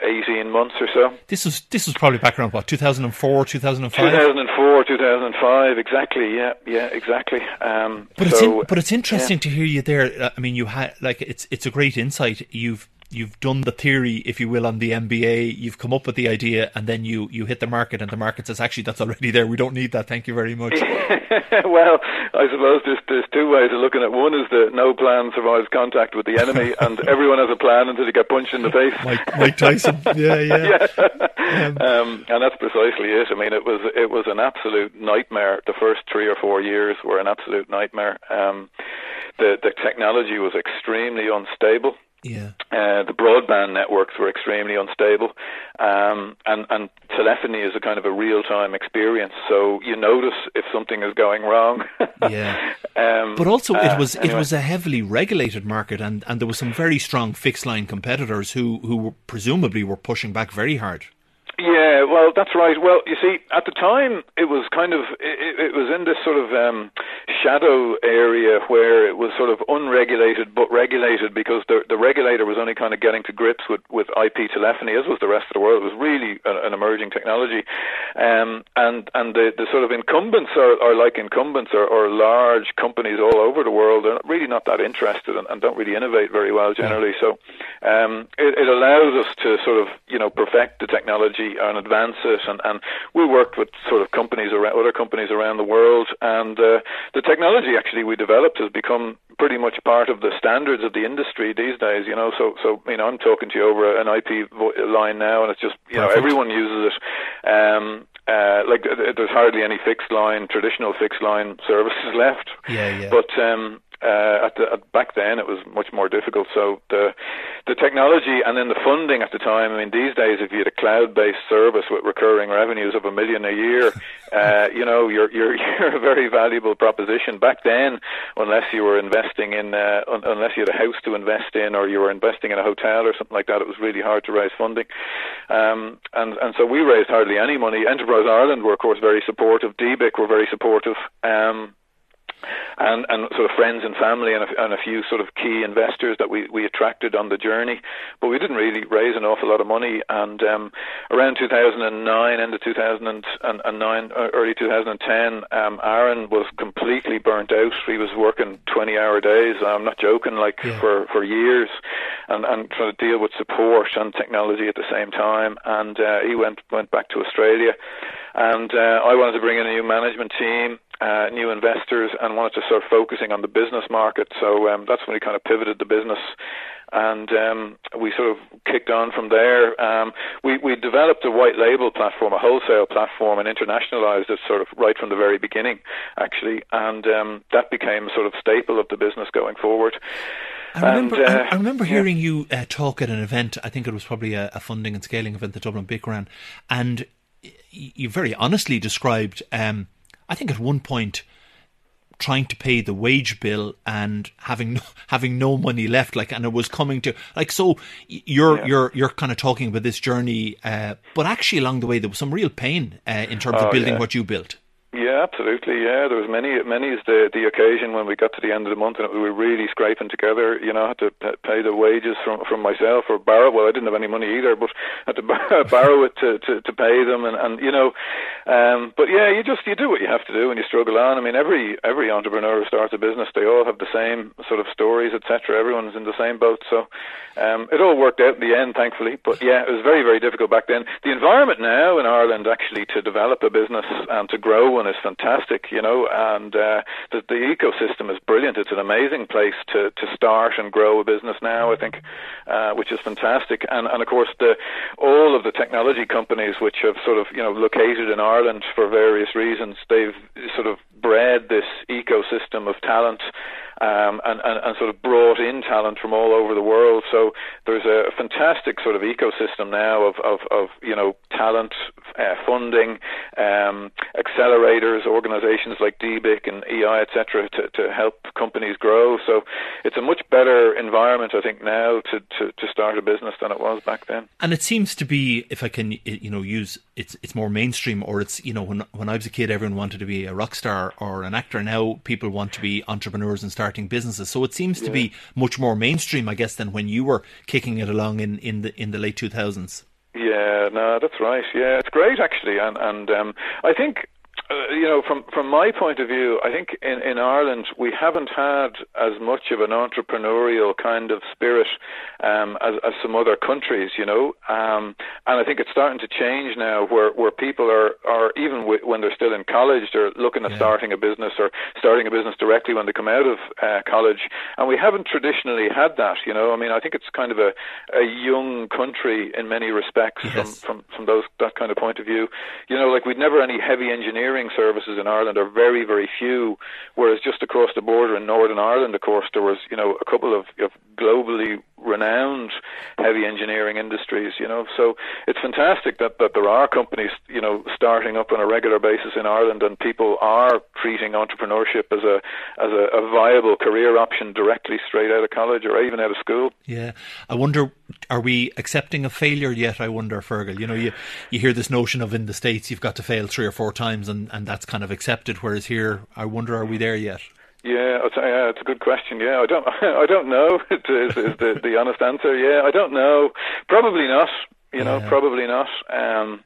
18 months or so. This was this was probably back around what 2004, 2005. 2004, 2005, exactly. Yeah, yeah, exactly. Um, but so, it's in, but it's interesting yeah. to hear you there. I mean, you had like it's it's a great insight. You've you've done the theory, if you will, on the MBA. You've come up with the idea, and then you you hit the market, and the market says, actually, that's already there. We don't need that. Thank you very much. (laughs) well, I suppose there's there's two ways of looking at. One is that no plan survives contact with the enemy, (laughs) and everyone has a plan until you get punched in the face. Mike, Mike Tyson. (laughs) Yeah, yeah. yeah. Um, um, and that's precisely it. I mean, it was it was an absolute nightmare. The first three or four years were an absolute nightmare. Um, the the technology was extremely unstable. Yeah. Uh, the broadband networks were extremely unstable, um, and and telephony is a kind of a real time experience. So you notice if something is going wrong. (laughs) yeah. Um, but also, uh, it was anyway. it was a heavily regulated market, and, and there were some very strong fixed line competitors who who presumably were pushing back very hard. Yeah, well, that's right. Well, you see, at the time, it was kind of it, it was in this sort of um, shadow area where it was sort of unregulated but regulated because the the regulator was only kind of getting to grips with with IP telephony, as was the rest of the world. It was really an, an emerging technology, um, and and the the sort of incumbents are, are like incumbents or, or large companies all over the world. They're really not that interested and, and don't really innovate very well generally. So um, it, it allows us to sort of you know perfect the technology and advance it. And, and we worked with sort of companies around other companies around the world, and uh, the technology actually we developed has become pretty much part of the standards of the industry these days. You know, so so you know I'm talking to you over an IP vo- line now, and it's just you know everyone uses it. Um, uh, like there's hardly any fixed line, traditional fixed line services (laughs) left. Yeah, yeah. But um, uh, at the, at, back then it was much more difficult. So the the technology and then the funding at the time. I mean, these days if you had a cloud-based service with recurring revenues of a million a year, (laughs) uh, you know, you're you're (laughs) you're a very valuable proposition. Back then, unless you were investing in, uh, un- unless you had a house to invest in or you were investing in a hotel or something like that, it was really hard to raise funding. Um, and and so we raised hardly any money. Enterprise Ireland were of course very supportive. DBIC were very supportive. Um, and and sort of friends and family and a, and a few sort of key investors that we, we attracted on the journey, but we didn't really raise an awful lot of money. And um, around 2009, end of 2009, uh, early 2010, um, Aaron was completely burnt out. He was working 20-hour days. I'm not joking, like Yeah. for for years, and and trying to deal with support and technology at the same time. And uh, he went went back to Australia, and uh, I wanted to bring in a new management team uh, new investors and wanted to start focusing on the business market. So um, that's when we kind of pivoted the business. And um, we sort of kicked on from there. Um, we, we developed a white label platform, a wholesale platform, and internationalized it sort of right from the very beginning, actually. And um, that became a sort of staple of the business going forward. I remember, And, uh, I, I remember yeah. hearing you uh, talk at an event. I think it was probably a, a funding and scaling event that Dublin ran, and you very honestly described. Um, I think at one point trying to pay the wage bill and having no, (laughs) having no money left like and it was coming to like so you're Yeah. you're you're kind of talking about this journey uh, but actually along the way there was some real pain uh, in terms Oh, of building yeah. what you built Yeah, absolutely. Yeah, there was many. Many is the the occasion when we got to the end of the month and we were really scraping together. You know, I had to pay the wages from from myself or borrow. Well, I didn't have any money either, but (laughs) had to (laughs) borrow it to, to to pay them. And and you know, um, but yeah, you just you do what you have to do and you struggle on. I mean, every every entrepreneur who starts a business, they all have the same sort of stories, etc. Everyone's in the same boat. So um, it all worked out in the end, thankfully. But yeah, it was very very difficult back then. The environment now in Ireland actually to develop a business and to grow one is fantastic, you know, and uh, the, the ecosystem is brilliant. It's an amazing place to, to start and grow a business now, I think, uh, which is fantastic. And, and of course, the, all of the technology companies which have sort of, you know, located in Ireland for various reasons, they've sort of bred this ecosystem of talent um, and, and, and sort of brought in talent from all over the world. So there's a fantastic sort of ecosystem now of, of, of you know talent, uh, funding, um, accelerators, organisations like DBIC and EI, etc., to, to help companies grow. So it's a much better environment, I think, now to, to, to start a business than it was back then. And it seems to be, if I can, you know, use it's it's more mainstream, or it's you know when when I was a kid, everyone wanted to be a rock star or an actor. Now people want to be entrepreneurs and starting businesses. So it seems yeah. to be much more mainstream, I guess, than when you were kicking it along in, in the in the late two thousands. Yeah, no, that's right. Yeah, it's great actually, and and um, I think uh, you know, from from my point of view, I think in in Ireland we haven't had as much of an entrepreneurial kind of spirit um, as as some other countries, you know, um, and I think it's starting to change now, where where people are are even w- when they're still in college, they're looking at yeah. starting a business or starting a business directly when they come out of uh, college, and we haven't traditionally had that, you know. I mean, I think it's kind of a a young country in many respects yes. from from from those that kind of point of view, you know, like we'd never any heavy engineering services in Ireland are very, very few. Whereas just across the border in Northern Ireland, of course, there was you know a couple of, of globally renowned heavy engineering industries. You know, so it's fantastic that that there are companies you know starting up on a regular basis in Ireland, and people are treating entrepreneurship as a as a, a viable career option directly straight out of college or even out of school. Yeah, I wonder, are we accepting a failure yet? I wonder, Feargal. You know, you you hear this notion of in the states you've got to fail three or four times, and and that's kind of accepted. Whereas here, I wonder, are we there yet? Yeah, yeah, it's a good question. Yeah, I don't, (laughs) I don't know. (laughs) is, is the the honest answer? Yeah, I don't know. Probably not. You know, yeah. probably not. Um,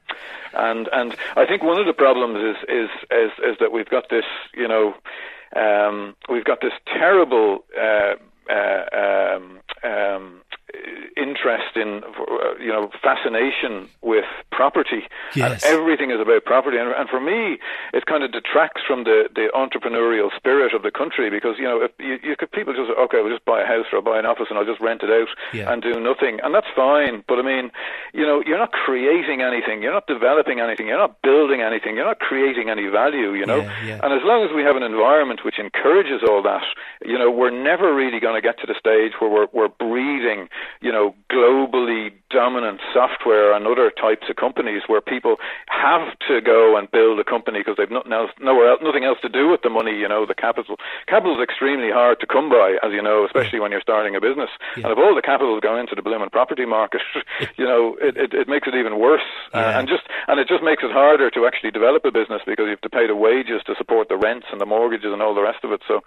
and and I think one of the problems is is is is that we've got this. You know, um, we've got this terrible. Uh, uh, um, um, interest in, uh, you know, fascination with property. Yes. And everything is about property. And, and, for me, it kind of detracts from the, the entrepreneurial spirit of the country because, you know, if you, you could, people just, okay, we'll just buy a house or I'll buy an office and I'll just rent it out yeah. and do nothing. And that's fine. But I mean, you know, you're not creating anything. You're not developing anything. You're not building anything. You're not creating any value, you know. Yeah, yeah. And as long as we have an environment which encourages all that, you know, we're never really going to get to the stage where we're, we're breeding you know, globally dominant software and other types of companies where people have to go and build a company because they've nothing else, nowhere else, nothing else to do with the money. You know, the capital. Capital is extremely hard to come by, as you know, especially when you're starting a business. Yeah. And if all the capital is going into the blooming property market, (laughs) you know, it, it, it makes it even worse. Uh, yeah. Uh, and just and it just makes it harder to actually develop a business because you have to pay the wages to support the rents and the mortgages and all the rest of it. So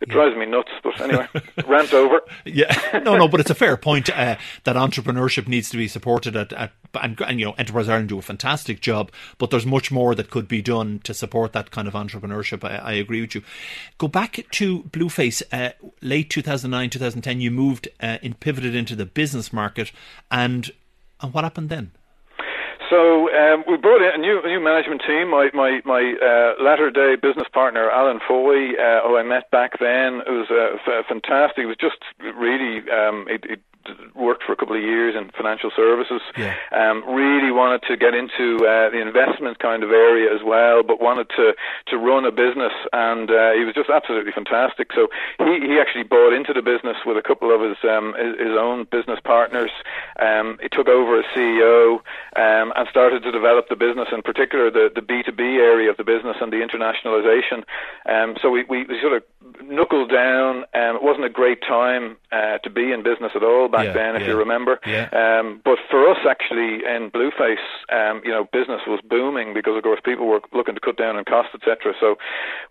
it yeah. drives me nuts. But anyway, (laughs) rant over. (laughs) Yeah, no, no, but it's a fair point uh, that entrepreneurship needs to be supported at, at and, and, you know Enterprise Ireland do a fantastic job, but there's much more that could be done to support that kind of entrepreneurship. I, I agree with you. Go back to Blueface, uh, late 2009, 2010. You moved uh, and pivoted into the business market, and and what happened then? So um, we brought in a new a new management team. My my my uh, latter day business partner Alan Foley, uh, who I met back then, it was uh, f- fantastic. It was just really um, it, it worked for a couple of years in financial services. Yeah. Um, really wanted to get into uh, the investment kind of area as well, but wanted to to run a business, and uh, he was just absolutely fantastic. So he he actually bought into the business with a couple of his um, his, his own business partners. Um, he took over as CEO um, and started to develop the business, in particular the the B two B area of the business and the internationalization. Um, so we, we, we sort of knuckled down. Um, it wasn't a great time uh, to be in business at all back Yeah, then, if yeah, you remember. yeah. Um, but for us, actually, in Blueface, um, you know, business was booming because, of course, people were looking to cut down on costs, etc. So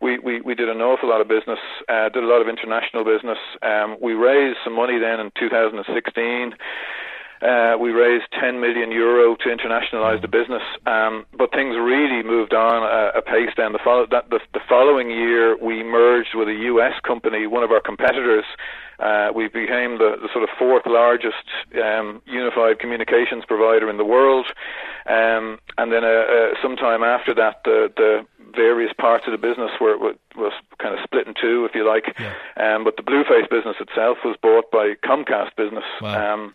we, we, we did an awful lot of business, uh, did a lot of international business. Um, we raised some money then in 2016. Uh, we raised 10 million euro to internationalise the business, um, but things really moved on a, a pace. Then the, follow, that, the, the following year, we merged with a US company, one of our competitors. Uh, we became the, the sort of fourth largest um, unified communications provider in the world, um, and then uh, uh, sometime after that, the, the various parts of the business were, were was kind of split in two, if you like. Yeah. Um, but the Blueface business itself was bought by Comcast Business. Wow. Um,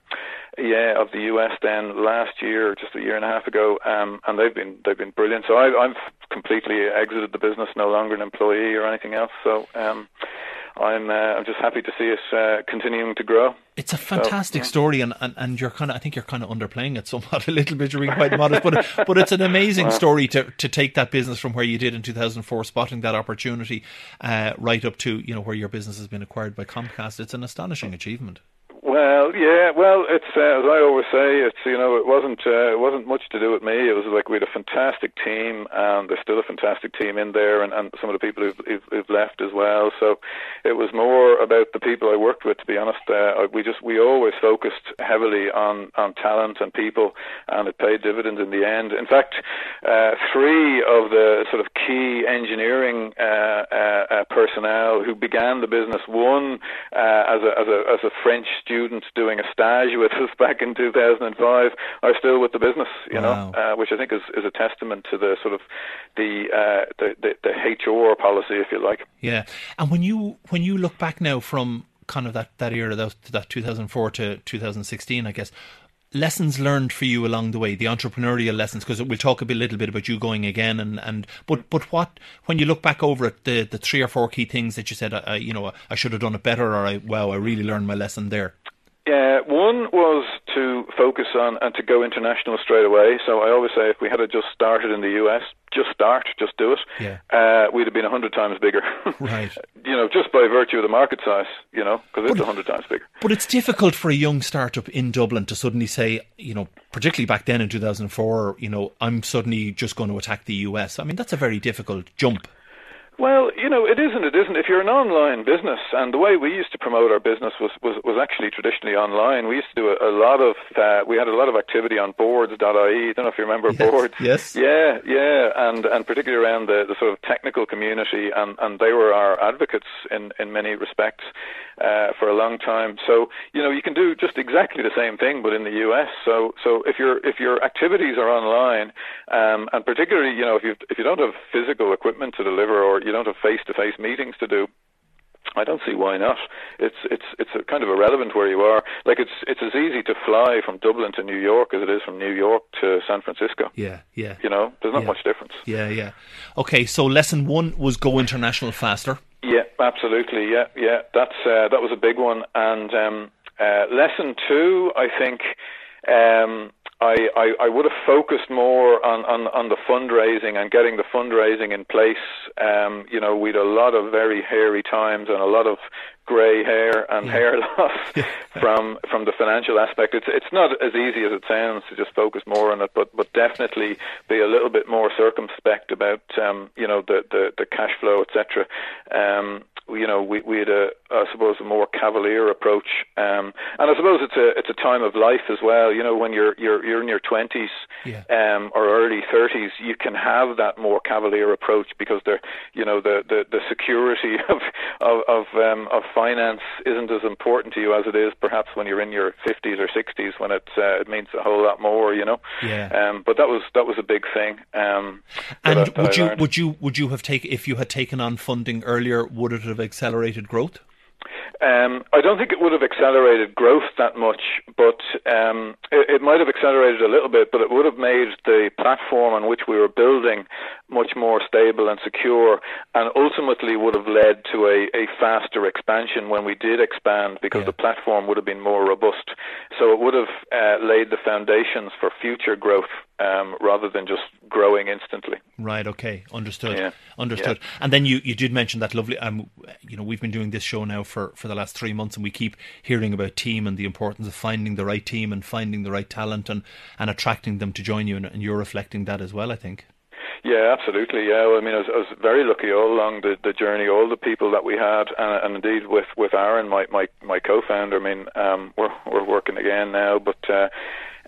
yeah, of the US then last year, just a year and a half ago, um, and they've been they've been brilliant. So I, I've completely exited the business, no longer an employee or anything else. So um, I'm uh, I'm just happy to see it uh, continuing to grow. It's a fantastic story, and, and, and you're kind of I think you're kind of underplaying it somewhat (laughs) a little bit. You're being quite modest, but (laughs) but it's an amazing story to to take that business from where you did in 2004, spotting that opportunity, uh, right up to you know where your business has been acquired by Comcast. It's an astonishing achievement. Well, yeah, well, it's uh, as I always say, it's you know, it wasn't uh, it wasn't much to do with me. It was like we had a fantastic team, and there's still a fantastic team in there, and, and some of the people who've, who've, who've left as well. So it was more about the people I worked with. To be honest, uh, we just we always focused heavily on on talent and people, and it paid dividends in the end. In fact, uh, three of the sort of key engineering uh, uh, uh, personnel who began the business, one as a as a as a French student doing a stage with us back in 2005 are still with the business, you Wow. know, uh, which I think is, is a testament to the sort of the, uh, the, the the HR policy, if you like. Yeah, and when you when you look back now from kind of that that era, that that 2004 to 2016, I guess. Lessons learned for you along the way, the entrepreneurial lessons, because we'll talk a bit, little bit about you going again, and, and but but what when you look back over it, the the three or four key things that you said, I, you know, I should have done it better, or I wow, I really learned my lesson there. Uh, one was to focus on and to go international straight away. So I always say if we had just started in the US, just start, just do it, Yeah. uh, we'd have been a hundred times bigger. (laughs) Right. you know, just by virtue of the market size, you know, because it's a hundred times bigger. But it's difficult for a young startup in Dublin to suddenly say, you know, particularly back then in 2004, you know, I'm suddenly just going to attack the US. I mean, that's a very difficult jump. Well, you know, it isn't. It isn't. If you're an online business, and the way we used to promote our business was was, was actually traditionally online. We used to do a, a lot of. Uh, we had a lot of activity on boards.ie. I don't know if you remember (laughs) Yes, boards. yes. Yeah, yeah, and and particularly around the, the sort of technical community, and and they were our advocates in in many respects uh, for a long time. So you know, you can do just exactly the same thing, but in the US. So so if your if your activities are online, um, and particularly you know if you if you don't have physical equipment to deliver or you don't have face to face meetings to do. I don't see why not. It's it's it's a kind of irrelevant where you are. Like it's it's as easy to fly from Dublin to New York as it is from New York to San Francisco. Yeah, yeah. You know, there's not Yeah. much difference. Yeah, yeah. Okay, so lesson one was go international faster. Yeah, absolutely. Yeah, yeah. That's uh, that was a big one. And um, uh, lesson two, I think, um, I, I I would have focused more on, on on the fundraising and getting the fundraising in place. Um, you know, we had a lot of very hairy times and a lot of grey hair and hair loss (laughs) from from the financial aspect. It's it's not as easy as it sounds to just focus more on it, but but definitely be a little bit more circumspect about um, you know the the, the cash flow, etc. Um, you know, we we had a I suppose a more cavalier approach, um, and I suppose it's a it's a time of life as well. You know, when you're you're you're in your twenties Yeah. um, or early thirties, you can have that more cavalier approach because they're you know the the, the security (laughs) of of of, um, of finance isn't as important to you as it is perhaps when you're in your fifties or sixties when it uh, it means a whole lot more. You know, Yeah. Um, but that was that was a big thing. Um, And that I would you would you would you have taken if you had taken on funding earlier? Would it have accelerated growth? Um, I don't think it would have accelerated growth that much, but um, it, it might have accelerated a little bit. But it would have made the platform on which we were building much more stable and secure, and ultimately would have led to a, a faster expansion when we did expand because yeah. the platform would have been more robust. So it would have uh, laid the foundations for future growth um, rather than just growing instantly. Right. Okay. Understood. Yeah. Understood. Yeah. And then you, you did mention that lovely. Um, you know, we've been doing this show now for, for the last three months, and we keep hearing about team and the importance of finding the right team and finding the right talent and, and attracting them to join you. And, and you're reflecting that as well, I think. Yeah, absolutely. Yeah, I mean, I was, I was, very lucky all along the, the journey. All the people that we had, and, and indeed with with Aaron, my my, my co-founder. I mean, um, we're we're working again now, but uh,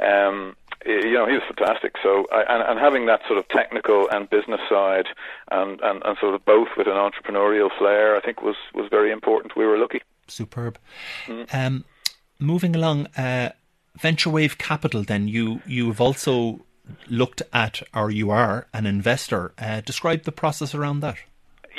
um, you know, he was fantastic. So, and, and having that sort of technical and business side, and, and, and sort of both with an entrepreneurial flair, I think was was very important. We were lucky. Superb. Mm. Um, moving along, uh, VentureWave Capital. Then you you have also looked at, or you are an investor. Uh, describe the process around that.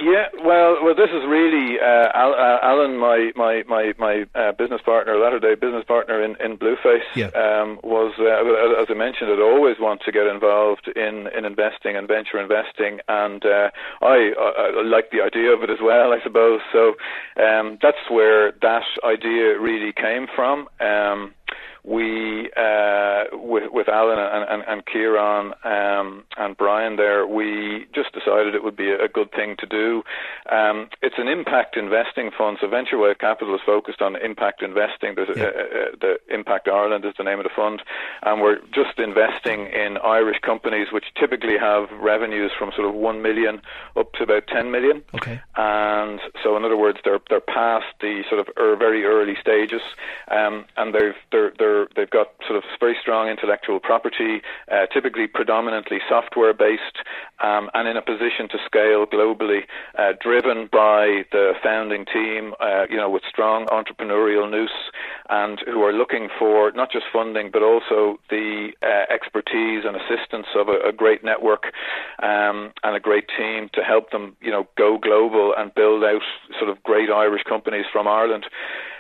Yeah, well, well, this is really uh, uh, Alan, my my my my uh, business partner, latter day business partner in in Blueface, yeah. um, was uh, as I mentioned, I'd always want to get involved in in investing and venture investing, and uh, I, I, I like the idea of it as well, I suppose. So um, that's where that idea really came from. Um, we uh, with with Alan and and, and Kieran um, and Brian there, we just decided it would be a good thing to do. Um, it's an impact investing fund, so VentureWave Capital is focused on impact investing. There's yeah. a, a, the Impact Ireland is the name of the fund, and we're just investing in Irish companies which typically have revenues from sort of one million up to about ten million. Okay. And so, in other words, they're they're past the sort of er, very early stages, um, and they've they're they're they've got sort of very strong intellectual property, uh, typically predominantly software based, um, and in a position to scale globally, uh, driven by the founding team, uh, you know, with strong entrepreneurial nous, and who are looking for not just funding but also the uh, expertise and assistance of a, a great network um, and a great team to help them, you know, go global and build out sort of great Irish companies from Ireland.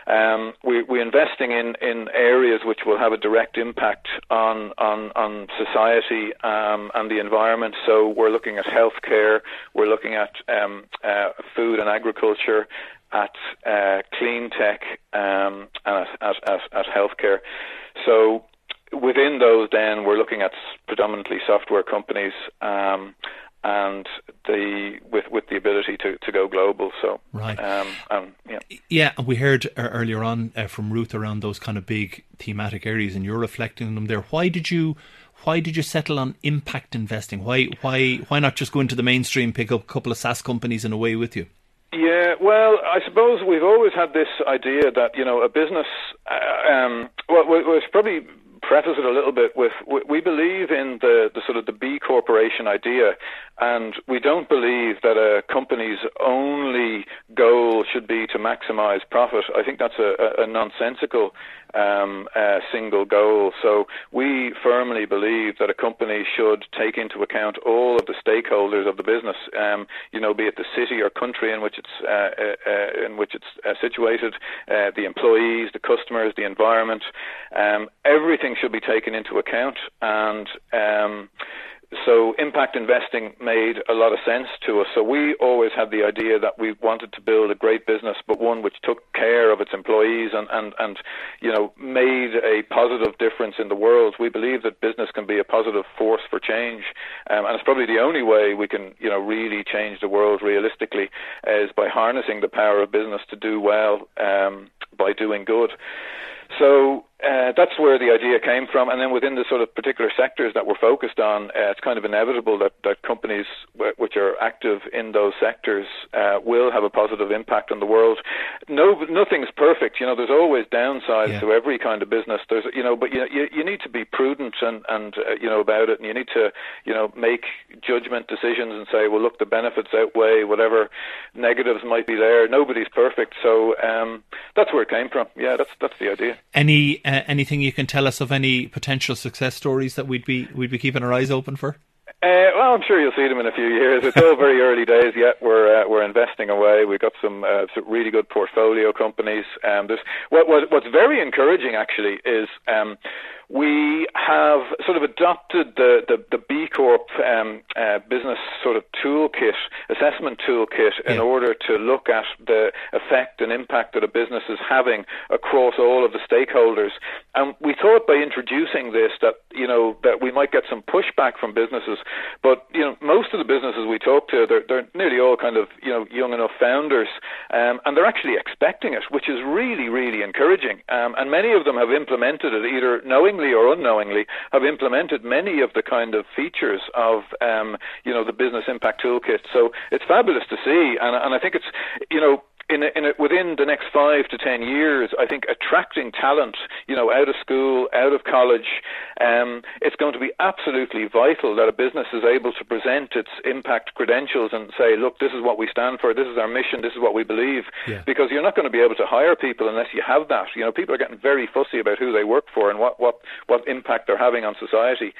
Um, we, we're investing in, in areas which will have a direct impact on on, on society um, and the environment. So we're looking at healthcare, we're looking at um, uh, food and agriculture, at uh, clean tech, um, and at, at, at, at healthcare. So within those, then we're looking at predominantly software companies. Um, and the with with the ability to, to go global. So right, um, um, yeah, yeah. We heard uh, earlier on uh, from Ruth around those kind of big thematic areas, and you're reflecting on them there. Why did you? Why did you settle on impact investing? Why why why not just go into the mainstream, pick up a couple of SaaS companies and away with you? Yeah, well, I suppose we've always had this idea that you know a business. Uh, um, well, it's probably preface it a little bit with we believe in the, the sort of the B corporation idea, and we don't believe that a company's only goal should be to maximize profit. I think that's a, a nonsensical um, single goal. So we firmly believe that a company should take into account all of the stakeholders of the business. Um, you know, be it the city or country in which it's uh, uh, in which it's uh, situated, uh, the employees, the customers, the environment. Um, everything should be taken into account and. So impact investing made a lot of sense to us. So we always had the idea that we wanted to build a great business, but one which took care of its employees and, and, and you know, made a positive difference in the world. We believe that business can be a positive force for change. Um, and it's probably the only way we can, you know, really change the world realistically is by harnessing the power of business to do well um, by doing good. So uh, that's where the idea came from. And then within the sort of particular sectors that we're focused on, uh, it's kind of inevitable that, that companies w- which are active in those sectors uh, will have a positive impact on the world. No, nothing's perfect. You know, there's always downsides yeah. to every kind of business. There's, you know, but you, you, you need to be prudent and, and uh, you know, about it. And you need to, you know, make judgment decisions and say, well, look, the benefits outweigh whatever negatives might be there. Nobody's perfect. So um, that's where it came from. Yeah, that's, that's the idea. Any uh, anything you can tell us of any potential success stories that we'd be we'd be keeping our eyes open for? Uh, well, I'm sure you'll see them in a few years. It's all very early days yet. We're uh, we're investing away. We've got some, uh, some really good portfolio companies. Um, what, what what's very encouraging actually is um, we have sort of adopted the, the, the B Corp um, uh, business sort of toolkit, assessment toolkit, yeah. in order to look at the effect and impact that a business is having across all of the stakeholders. And we thought by introducing this that you know that we might get some pushback from businesses, but you know most of the businesses we talk to, they're, they're nearly all kind of you know young enough founders, um, and they're actually expecting it, which is really really encouraging. Um, and many of them have implemented it either knowingly or unknowingly, have implemented many of the kind of features of um, you know the business impact toolkit. So it's fabulous to see, and, and I think it's you know in a, in a, within the next five to ten years, I think attracting talent, you know, out of school, out of college, um, it's going to be absolutely vital that a business is able to present its impact credentials and say, look, this is what we stand for, this is our mission, this is what we believe. Yeah. Because you're not going to be able to hire people unless you have that. You know, people are getting very fussy about who they work for and what what what impact they're having on society.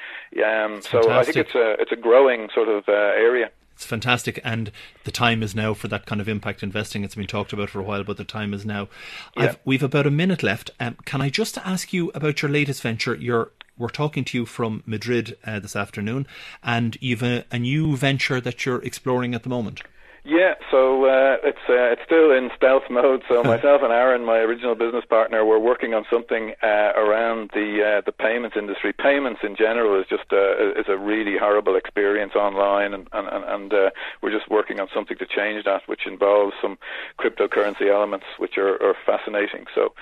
Um, so I think it's a it's a growing sort of uh, area. It's fantastic, and the time is now for that kind of impact investing. It's been talked about for a while, but the time is now. Yeah. we've about a minute left. Um, can I just ask you about your latest venture? Your we're talking to you from Madrid uh, this afternoon, and you've a, a new venture that you're exploring at the moment. Yeah, so uh, it's uh, it's still in stealth mode. So (laughs) myself and Aaron, my original business partner, we're working on something uh, around the uh, the payments industry. Payments in general is just uh, is a really horrible experience online, and and and uh, we're just working on something to change that, which involves some cryptocurrency elements, which are, are fascinating. So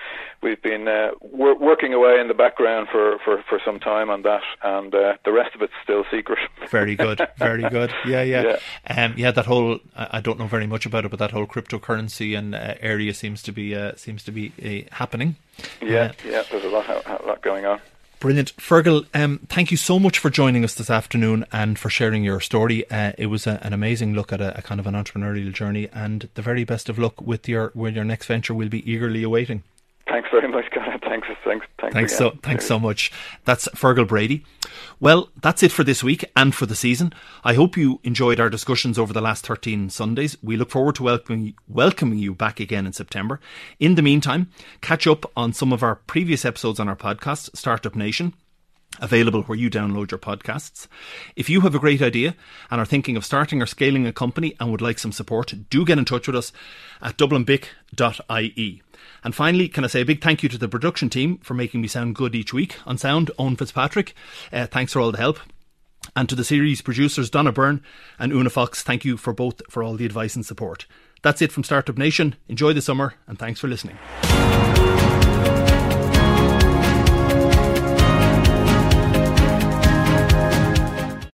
we've been wor- working away in the background for, for, for some time on that, and the rest of it's still secret. very good, (laughs) very good. Yeah, yeah, yeah. Um, yeah that whole. I don't know very much about it, but that whole cryptocurrency and uh, area seems to be uh, seems to be uh, happening. Yeah, yeah, there's a lot, a lot going on. Brilliant. Feargal, um, thank you so much for joining us this afternoon and for sharing your story. Uh, it was a, an amazing look at a, a, kind of an entrepreneurial journey and the very best of luck with your with your next venture. We'll be eagerly awaiting. Thanks very much, Conor. Thanks, thanks, thanks. Thanks again. so, thanks so much. That's Feargal Brady. Well, that's it for this week and for the season. I hope you enjoyed our discussions over the last 13 Sundays. We look forward to welcoming, welcoming you back again in September. In the meantime, catch up on some of our previous episodes on our podcast, Startup Nation available where you download your podcasts. If you have a great idea and are thinking of starting or scaling a company and would like some support, do get in touch with us at dublinbic.ie. And finally, can I say a big thank you to the production team for making me sound good each week on sound, Owen Fitzpatrick. Uh, thanks for all the help. And to the series producers Donna Byrne and Una Fox, thank you for both for all the advice and support. That's it from Startup Nation. Enjoy the summer and thanks for listening.